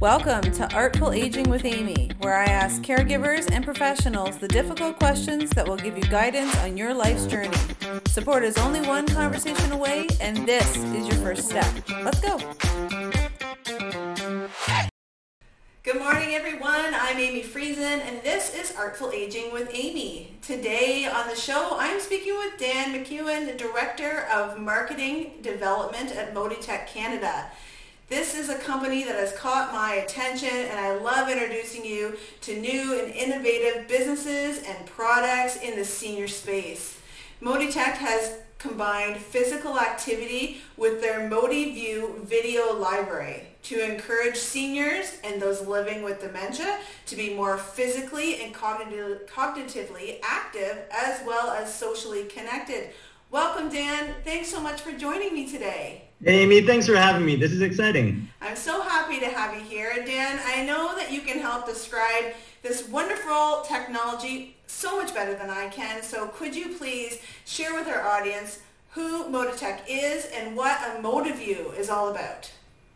Welcome to Artful Aging with Amy, where I ask caregivers and professionals the difficult questions that will give you guidance on your life's journey. Support is only one conversation away, and this is your first step. Let's go. Good morning, everyone. I'm Amy Friesen, and this is Artful Aging with Amy. Today on the show, I'm speaking with Dan McEwan, the Director of Marketing Development at Motitech Canada. This is a company that has caught my attention and I love introducing you to new and innovative businesses and products in the senior space. Motitech has combined physical activity with their MotiView video library to encourage seniors and those living with dementia to be more physically and cognitively active as well as socially connected. Welcome, Dan. Thanks so much for joining me today. Hey, Amy, thanks for having me. This is exciting. I'm so happy to have you here. Dan, I know that you can help describe this wonderful technology so much better than I can. So could you please share with our audience who Motitech is and what a MotiView is all about?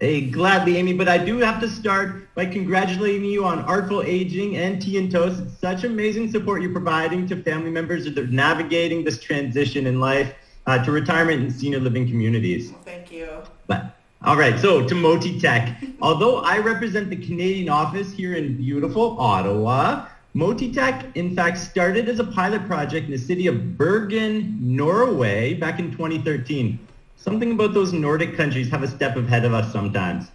Hey, gladly, Amy, but I do have to start by congratulating you on Artful Aging and Tea and Toast. It's such amazing support you're providing to family members that are navigating this transition in life uh, to retirement and senior living communities. thank you. But, all right, so to Motitech. Although I represent the Canadian office here in beautiful Ottawa, Motitech, in fact, started as a pilot project in the city of Bergen, Norway, back in 2013. Something about those Nordic countries have a step ahead of us sometimes.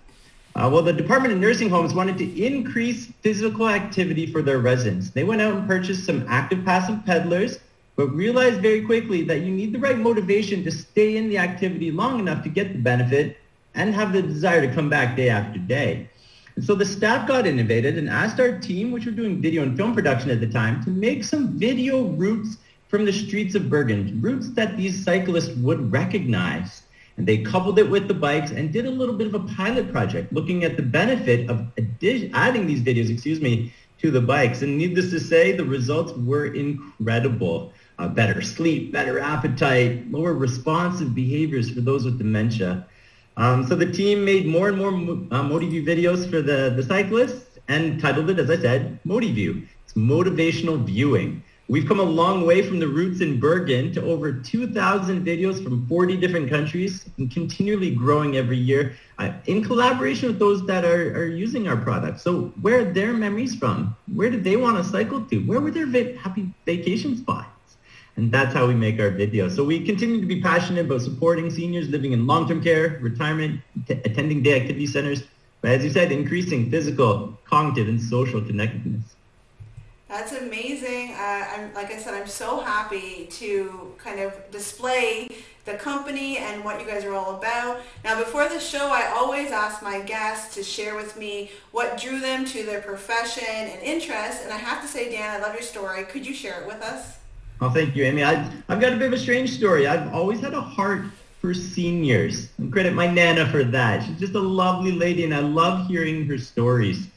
Uh, well, the Department of Nursing Homes wanted to increase physical activity for their residents. They went out and purchased some active passive peddlers but realized very quickly that you need the right motivation to stay in the activity long enough to get the benefit and have the desire to come back day after day. And so the staff got innovated and asked our team, which were doing video and film production at the time, to make some video routes from the streets of Bergen, routes that these cyclists would recognize. And they coupled it with the bikes and did a little bit of a pilot project looking at the benefit of adding these videos, excuse me, to the bikes. And needless to say, the results were incredible uh, better sleep, better appetite, lower responsive behaviors for those with dementia. Um, so the team made more and more uh, MotiView videos for the, the cyclists and titled it, as I said, MotiView. It's motivational viewing. We've come a long way from the roots in Bergen to over 2,000 videos from 40 different countries and continually growing every year uh, in collaboration with those that are, are using our product. So where are their memories from? Where did they want to cycle to? Where were their va- happy vacation spots? And that's how we make our videos. So we continue to be passionate about supporting seniors living in long-term care, retirement, t- attending day activity centers, but as you said, increasing physical, cognitive, and social connectedness. That's amazing. Uh, I'm, like I said, I'm so happy to kind of display the company and what you guys are all about. Now, before the show, I always ask my guests to share with me what drew them to their profession and interest. And I have to say, Dan, I love your story. Could you share it with us? Oh, thank you, Amy. I, I've got a bit of a strange story. I've always had a heart for seniors. And credit my Nana for that. She's just a lovely lady, and I love hearing her stories.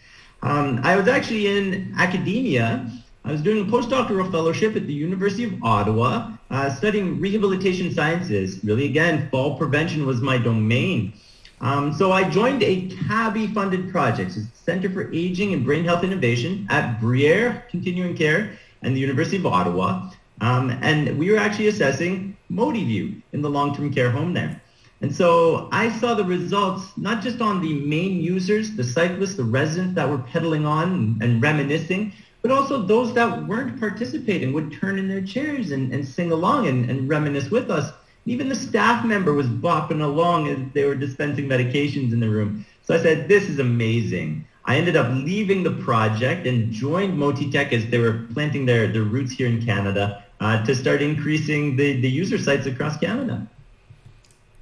Um, I was actually in academia. I was doing a postdoctoral fellowship at the University of Ottawa, uh, studying rehabilitation sciences. Really, again, fall prevention was my domain. Um, so I joined a CABHI-funded project, it's Center for Aging and Brain Health Innovation at Bruyère Continuing Care and the University of Ottawa. Um, and we were actually assessing MotiView in the long-term care home there. And so I saw the results not just on the main users, the cyclists, the residents that were pedaling on and, reminiscing, but also those that weren't participating would turn in their chairs and, and sing along and, and reminisce with us. Even the staff member was bopping along as they were dispensing medications in the room. So I said, this is amazing. I ended up leaving the project and joined Motitech as they were planting their, their roots here in Canada uh, to start increasing the, the user sites across Canada.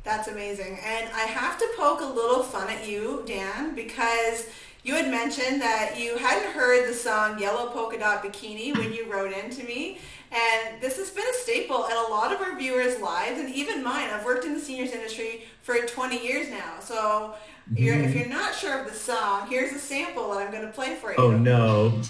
That's amazing. And I have to poke a little fun at you, Dan, because you had mentioned that you hadn't heard the song Yellow Polka Dot Bikini when you wrote in to me. And this has been a staple in a lot of our viewers' lives and even mine. I've worked in the seniors industry for 20 years now. So mm-hmm. you're, if you're not sure of the song, here's a sample that I'm going to play for you. Oh, no.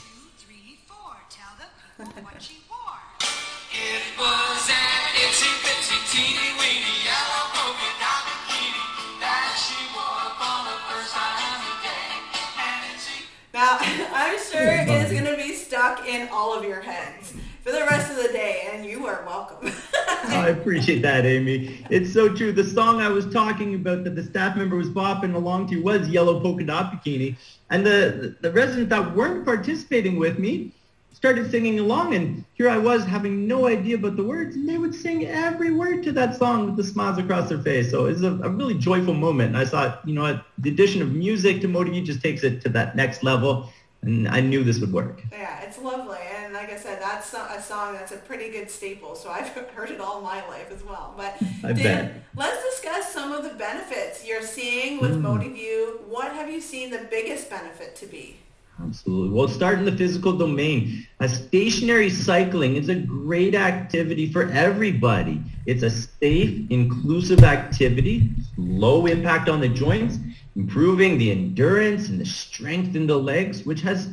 I'm sure it's going to be stuck in all of your heads for the rest of the day, and you are welcome. I appreciate that, Amy. It's so true. The song I was talking about that the staff member was bopping along to was Yellow Polka Dot Bikini. And the, the residents that weren't participating with me started singing along and here I was having no idea about the words and they would sing every word to that song with the smiles across their face. So it's a, a really joyful moment. And I thought, you know what, the addition of music to Motivate just takes it to that next level and I knew this would work. Yeah, it's lovely. And like I said, that's a song that's a pretty good staple. So I've heard it all my life as well. But I Dan, bet. let's discuss some of the benefits you're seeing with Mm. MotiView. What have you seen the biggest benefit to be? Absolutely. Well, start in the physical domain. A stationary cycling is a great activity for everybody. It's a safe, inclusive activity, low impact on the joints, improving the endurance and the strength in the legs, which has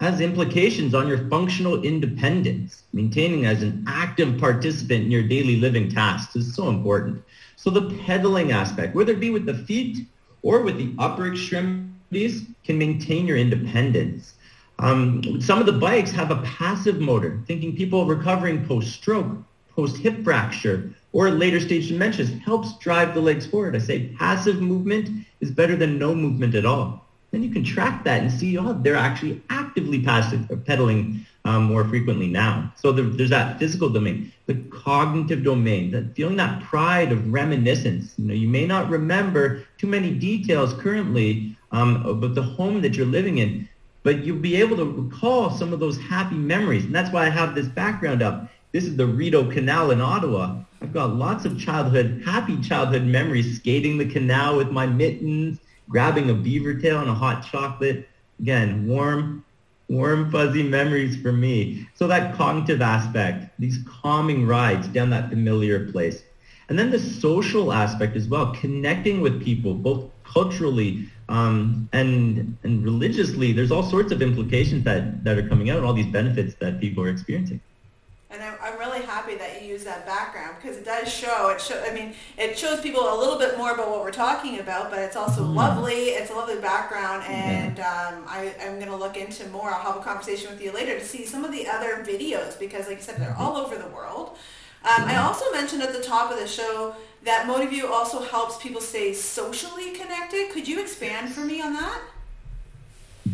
has implications on your functional independence. Maintaining as an active participant in your daily living tasks is so important. So the pedaling aspect, whether it be with the feet or with the upper extremities, can maintain your independence. Um, some of the bikes have a passive motor, thinking people recovering post-stroke, post-hip fracture, or later stage dementias helps drive the legs forward. I say passive movement is better than no movement at all. Then you can track that and see, oh, they're actually actively passive or pedaling um, more frequently now. So there, there's that physical domain, the cognitive domain, that feeling that pride of reminiscence. You know, you may not remember too many details currently um, about the home that you're living in, but you'll be able to recall some of those happy memories. And that's why I have this background up. This is the Rideau Canal in Ottawa. I've got lots of childhood, happy childhood memories, skating the canal with my mittens, grabbing a beaver tail and a hot chocolate. Again, warm, warm, fuzzy memories for me. So that cognitive aspect, these calming rides down that familiar place. And then the social aspect as well, connecting with people, both culturally um, and and religiously. There's all sorts of implications that, that are coming out, all these benefits that people are experiencing. And I'm, I'm really happy that you use that background because it does show. It show. I mean, it shows people a little bit more about what we're talking about, but it's also Mm. lovely. It's a lovely background, and um, I, I'm going to look into more. I'll have a conversation with you later to see some of the other videos because, like you said, they're all over the world. Um, I also mentioned at the top of the show that MotiView also helps people stay socially connected. Could you expand for me on that?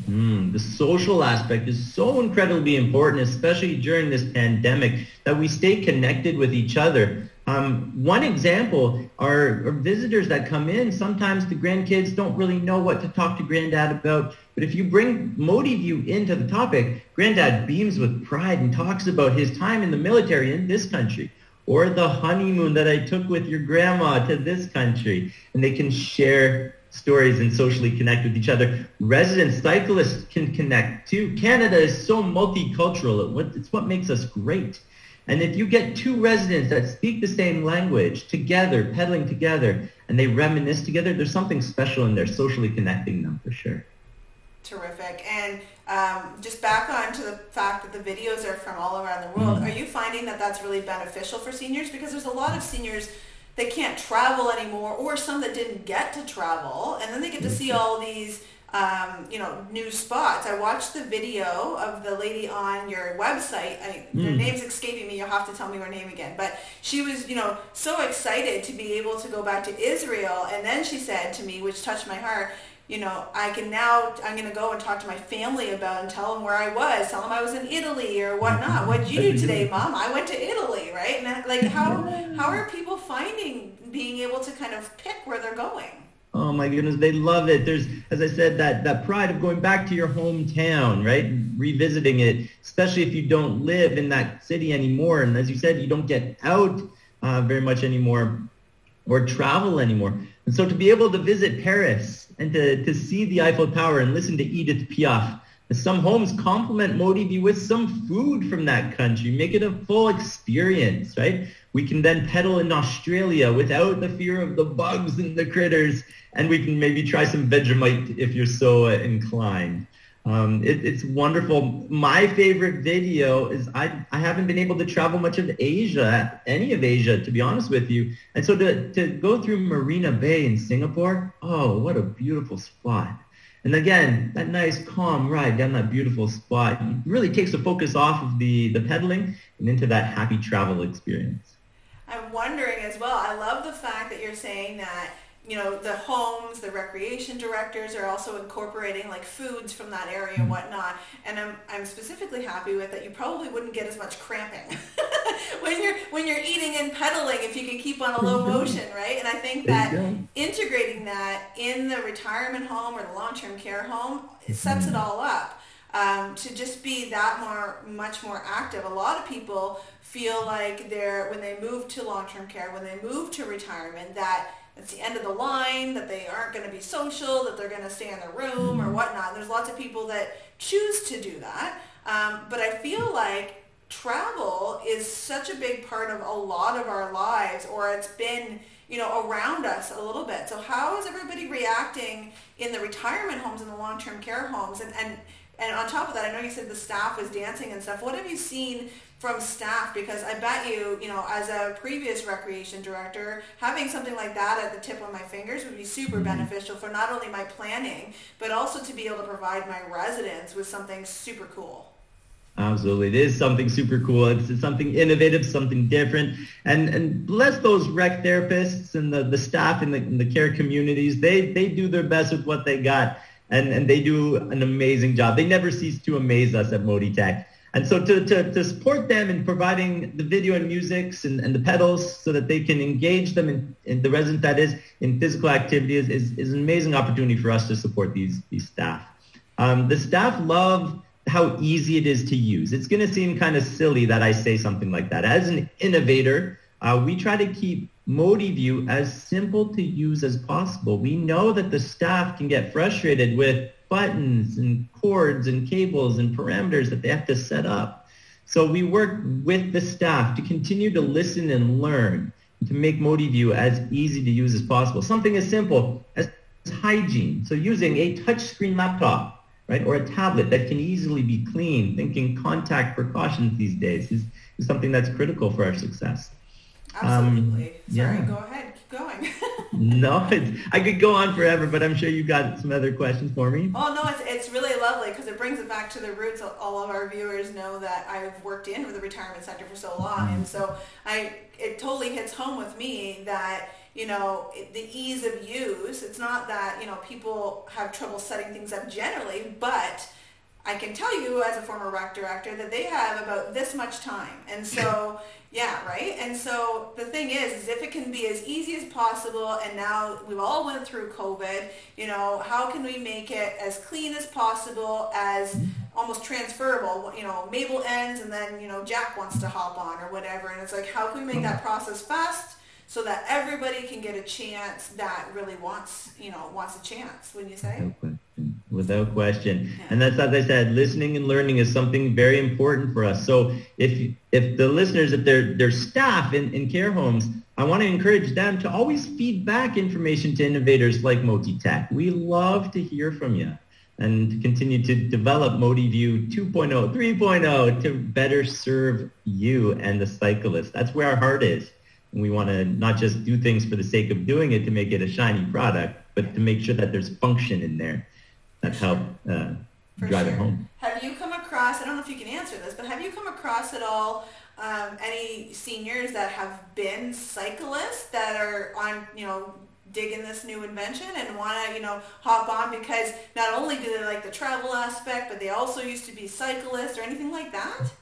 Mm, the social aspect is so incredibly important, especially during this pandemic, that we stay connected with each other. Um, one example are, are visitors that come in. Sometimes the grandkids don't really know what to talk to granddad about. But if you bring MotiView into the topic, granddad beams with pride and talks about his time in the military in this country or the honeymoon that I took with your grandma to this country. And they can share stories and socially connect with each other. Resident cyclists can connect too. Canada is so multicultural. It's what makes us great. And if you get two residents that speak the same language together, pedaling together, and they reminisce together, there's something special in there, socially connecting them for sure. Terrific. And um, just back on to the fact that the videos are from all around the world, Mhm. are you finding that that's really beneficial for seniors? Because there's a lot of seniors that can't travel anymore or some that didn't get to travel and then they get to see all these um, you know, new spots. I watched the video of the lady on your website. I, Her Mm. name's escaping me. You'll have to tell me her name again. But she was, you know, so excited to be able to go back to Israel. And then she said to me, which touched my heart, you know, I can now, I'm going to go and talk to my family about and tell them where I was, tell them I was in Italy or whatnot. What'd you do today, mom? I went to Italy, right? And like, how, how are people finding being able to kind of pick where they're going? Oh my goodness, they love it. There's, as I said, that, that pride of going back to your hometown, right? Revisiting it, especially if you don't live in that city anymore. And as you said, you don't get out uh, very much anymore or travel anymore. And so to be able to visit Paris and to, to see the Eiffel Tower and listen to Edith Piaf, some homes complement MotiView with some food from that country, make it a full experience, right? We can then pedal in Australia without the fear of the bugs and the critters, and we can maybe try some Vegemite if you're so inclined. Um, it, it's wonderful. My favorite video is I, I haven't been able to travel much of Asia, any of Asia, to be honest with you. And so to, to go through Marina Bay in Singapore, oh, what a beautiful spot. And again, that nice calm ride down that beautiful spot really takes the focus off of the, the pedaling and into that happy travel experience. I'm wondering as well, I love the fact that you're saying that you know, the homes, the recreation directors are also incorporating like foods from that area and whatnot. And I'm, I'm specifically happy with that you probably wouldn't get as much cramping when you're when you're eating and pedaling if you can keep on a low motion, right? And I think that integrating that in the retirement home or the long-term care home it sets it all up. Um, to just be that more, much more active. A lot of people feel like they're, when they move to long-term care, when they move to retirement, that it's the end of the line, that they aren't going to be social, that they're going to stay in their room or whatnot. There's lots of people that choose to do that. Um, but I feel like travel is such a big part of a lot of our lives, or it's been, you know, around us a little bit. So how is everybody reacting in the retirement homes and the long-term care homes? And, and, and on top of that, I know you said the staff was dancing and stuff. What have you seen from staff because I bet you, you know, as a previous recreation director, having something like that at the tip of my fingers would be super mm-hmm. beneficial for not only my planning, but also to be able to provide my residents with something super cool. Absolutely. It is something super cool. It's, it's, something innovative, something different. And and bless those rec therapists and the, the staff in the, in the care communities. They they do their best with what they got. And, and they do an amazing job. They never cease to amaze us at Motitech. And so to, to, to support them in providing the video and musics and, and the pedals so that they can engage them in, in the resident that is in physical activity is, is, is, an amazing opportunity for us to support these, these staff. Um, the staff love how easy it is to use. It's going to seem kind of silly that I say something like that. As an innovator, uh, we try to keep MotiView as simple to use as possible. We know that the staff can get frustrated with buttons and cords and cables and parameters that they have to set up. So we work with the staff to continue to listen and learn to make MotiView as easy to use as possible. Something as simple as hygiene. So using a touchscreen laptop, right, or a tablet that can easily be cleaned, thinking contact precautions these days is, is something that's critical for our success. Absolutely. Um, Sorry, yeah. go ahead keep going. no, I could go on forever, but I'm sure you've got some other questions for me. Oh no, it's, it's really lovely because it brings it back to the roots. All of our viewers know that I've worked in the retirement center for so long, and so I it totally hits home with me that you know the ease of use. It's not that you know people have trouble setting things up generally, but I can tell you as a former rec director that they have about this much time. And so, yeah, right? And so the thing is, is if it can be as easy as possible, and now we've all went through COVID, you know, how can we make it as clean as possible, as almost transferable? You know, Mabel ends and then, you know, Jack wants to hop on or whatever. And it's like, how can we make that process fast so that everybody can get a chance that really wants, you know, wants a chance, wouldn't you say? Without question. And that's, as I said, listening and learning is something very important for us. So if, if the listeners, if they're, they're staff in, in care homes, I want to encourage them to always feed back information to innovators like Motitech. We love to hear from you and to continue to develop MotiView 2.0, 3.0 to better serve you and the cyclist. That's where our heart is. And we want to not just do things for the sake of doing it to make it a shiny product, but to make sure that there's function in there that help uh, drive sure. it home. Have you come across, I don't know if you can answer this, but have you come across at all um, any seniors that have been cyclists that are on, you know, digging this new invention and want to, you know, hop on because not only do they like the travel aspect, but they also used to be cyclists or anything like that?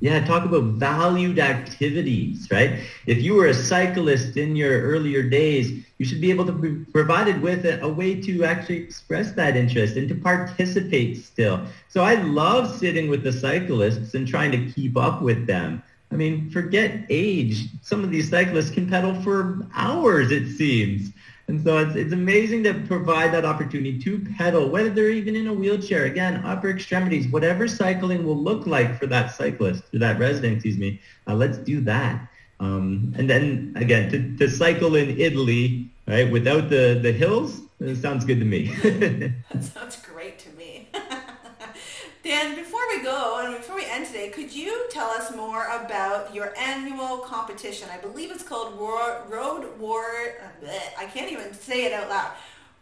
Yeah, talk about valued activities, right? If you were a cyclist in your earlier days, you should be able to be provided with a, a, way to actually express that interest and to participate still. So I love sitting with the cyclists and trying to keep up with them. I mean, forget age. Some of these cyclists can pedal for hours, it seems. And so it's, it's amazing to provide that opportunity to pedal, whether they're even in a wheelchair. Again, upper extremities, whatever cycling will look like for that cyclist for that resident, excuse me, uh, let's do that. Um, and then again, to, to cycle in Italy, right, without the, the hills, it sounds good to me. that sounds great to me. Dan, before we go and before we end today, could you tell us more about your annual competition? I believe it's called Road War. I can't even say it out loud.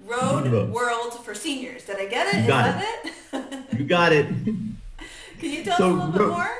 Road World for Seniors. Did I get it? You got that it? You got it. Can you tell So us a little bit more?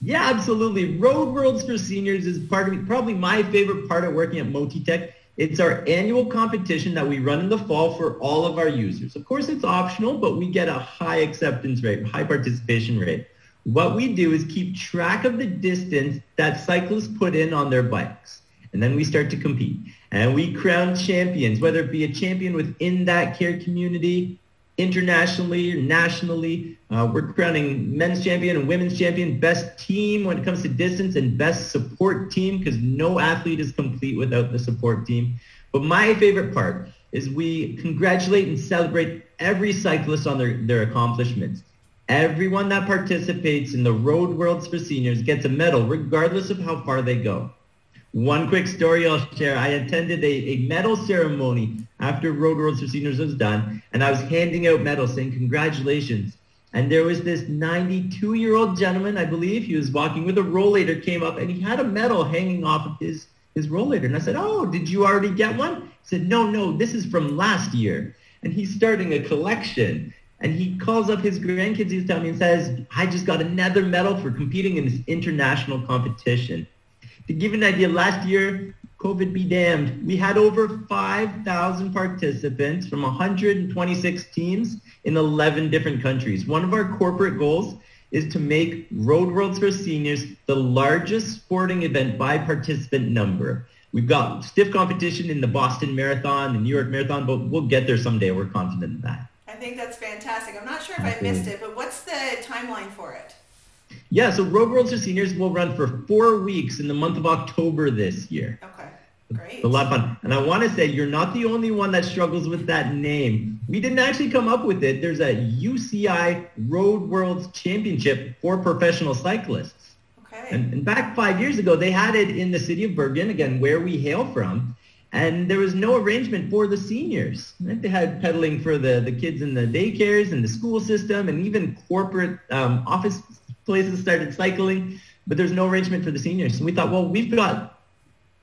Yeah, absolutely. Road Worlds for Seniors is part of probably my favorite part of working at Motitech. It's our annual competition that we run in the fall for all of our users. Of course, it's optional, but we get a high acceptance rate, high participation rate. What we do is keep track of the distance that cyclists put in on their bikes. And then we start to compete. And we crown champions, whether it be a champion within that care community, internationally or nationally. Uh, we're crowning men's champion and women's champion, best team when it comes to distance and best support team because no athlete is complete without the support team. But my favorite part is we congratulate and celebrate every cyclist on their, their accomplishments. Everyone that participates in the Road Worlds for Seniors gets a medal regardless of how far they go. One quick story I'll share. I attended a, a medal ceremony after Road Worlds for Seniors was done, and I was handing out medals saying congratulations. And there was this 92-year-old gentleman, I believe, he was walking with a rollator, came up, and he had a medal hanging off of his, his rollator. And I said, oh, did you already get one? He said, no, no, this is from last year. And he's starting a collection. And he calls up his grandkids, he's telling me, and says, I just got another medal for competing in this international competition. To give you an idea, last year, COVID be damned, we had over 5,000 participants from 126 teams in 11 different countries. One of our corporate goals is to make Road Worlds for Seniors the largest sporting event by participant number. We've got stiff competition in the Boston Marathon, the New York Marathon, but we'll get there someday. We're confident in that. I think that's fantastic. I'm not sure if I missed it, but what's the timeline for it? Yeah, so Road Worlds for Seniors will run for four weeks in the month of October this year. Okay, great. It's a lot of fun. And I want to say you're not the only one that struggles with that name. We didn't actually come up with it. There's a UCI Road Worlds Championship for professional cyclists. Okay. And, and back five years ago, they had it in the city of Bergen, again, where we hail from. And there was no arrangement for the seniors. Right? They had pedaling for the, the kids in the daycares and the school system and even corporate um, office places started cycling, but there's no arrangement for the seniors. So we thought, well, we've got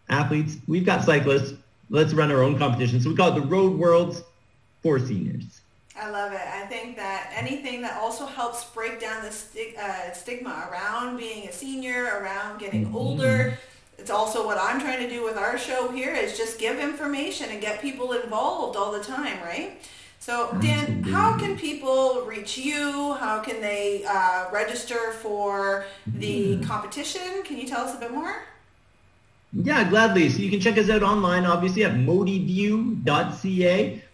athletes, we've got cyclists, let's run our own competition. So we call it the Road Worlds for Seniors. I love it. I think that anything that also helps break down the sti- uh, stigma around being a senior, around getting Mm-hmm. older. It's also what I'm trying to do with our show here is just give information and get people involved all the time, right? So Dan, how can people reach you? How can they uh, register for the competition? Can you tell us a bit more? Yeah, gladly. So you can check us out online, obviously, at motiview.ca.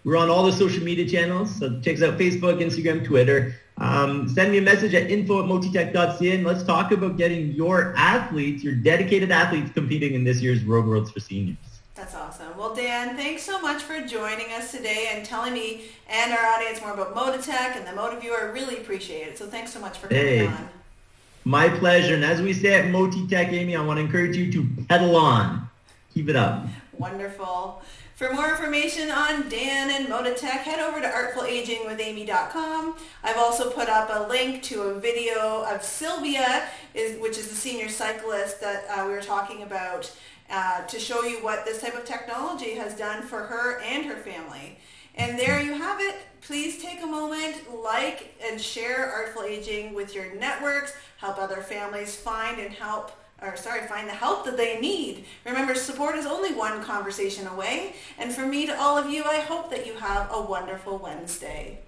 We're on all the social media channels. So check us out Facebook, Instagram, Twitter. Um, send me a message at info at motitech.ca and let's talk about getting your athletes, your dedicated athletes competing in this year's Road Worlds for Seniors. That's awesome. Well, Dan, thanks so much for joining us today and telling me and our audience more about Motitech and the MotiView. I really appreciate it. So thanks so much for coming Hey. on. My pleasure. And as we say at Motitech, Amy, I want to encourage you to pedal on. Keep it up. Wonderful. For more information on Dan and Motitech, head over to artfulagingwithamy.com. I've also put up a link to a video of Sylvia, is, which is the senior cyclist that uh, we were talking about, uh, to show you what this type of technology has done for her and her family. And there you have it. Please take a moment, like and share Artful Aging with your networks. Help other families find and help, or sorry, find the help that they need. Remember, support is only one conversation away. And from me to all of you, I hope that you have a wonderful Wednesday.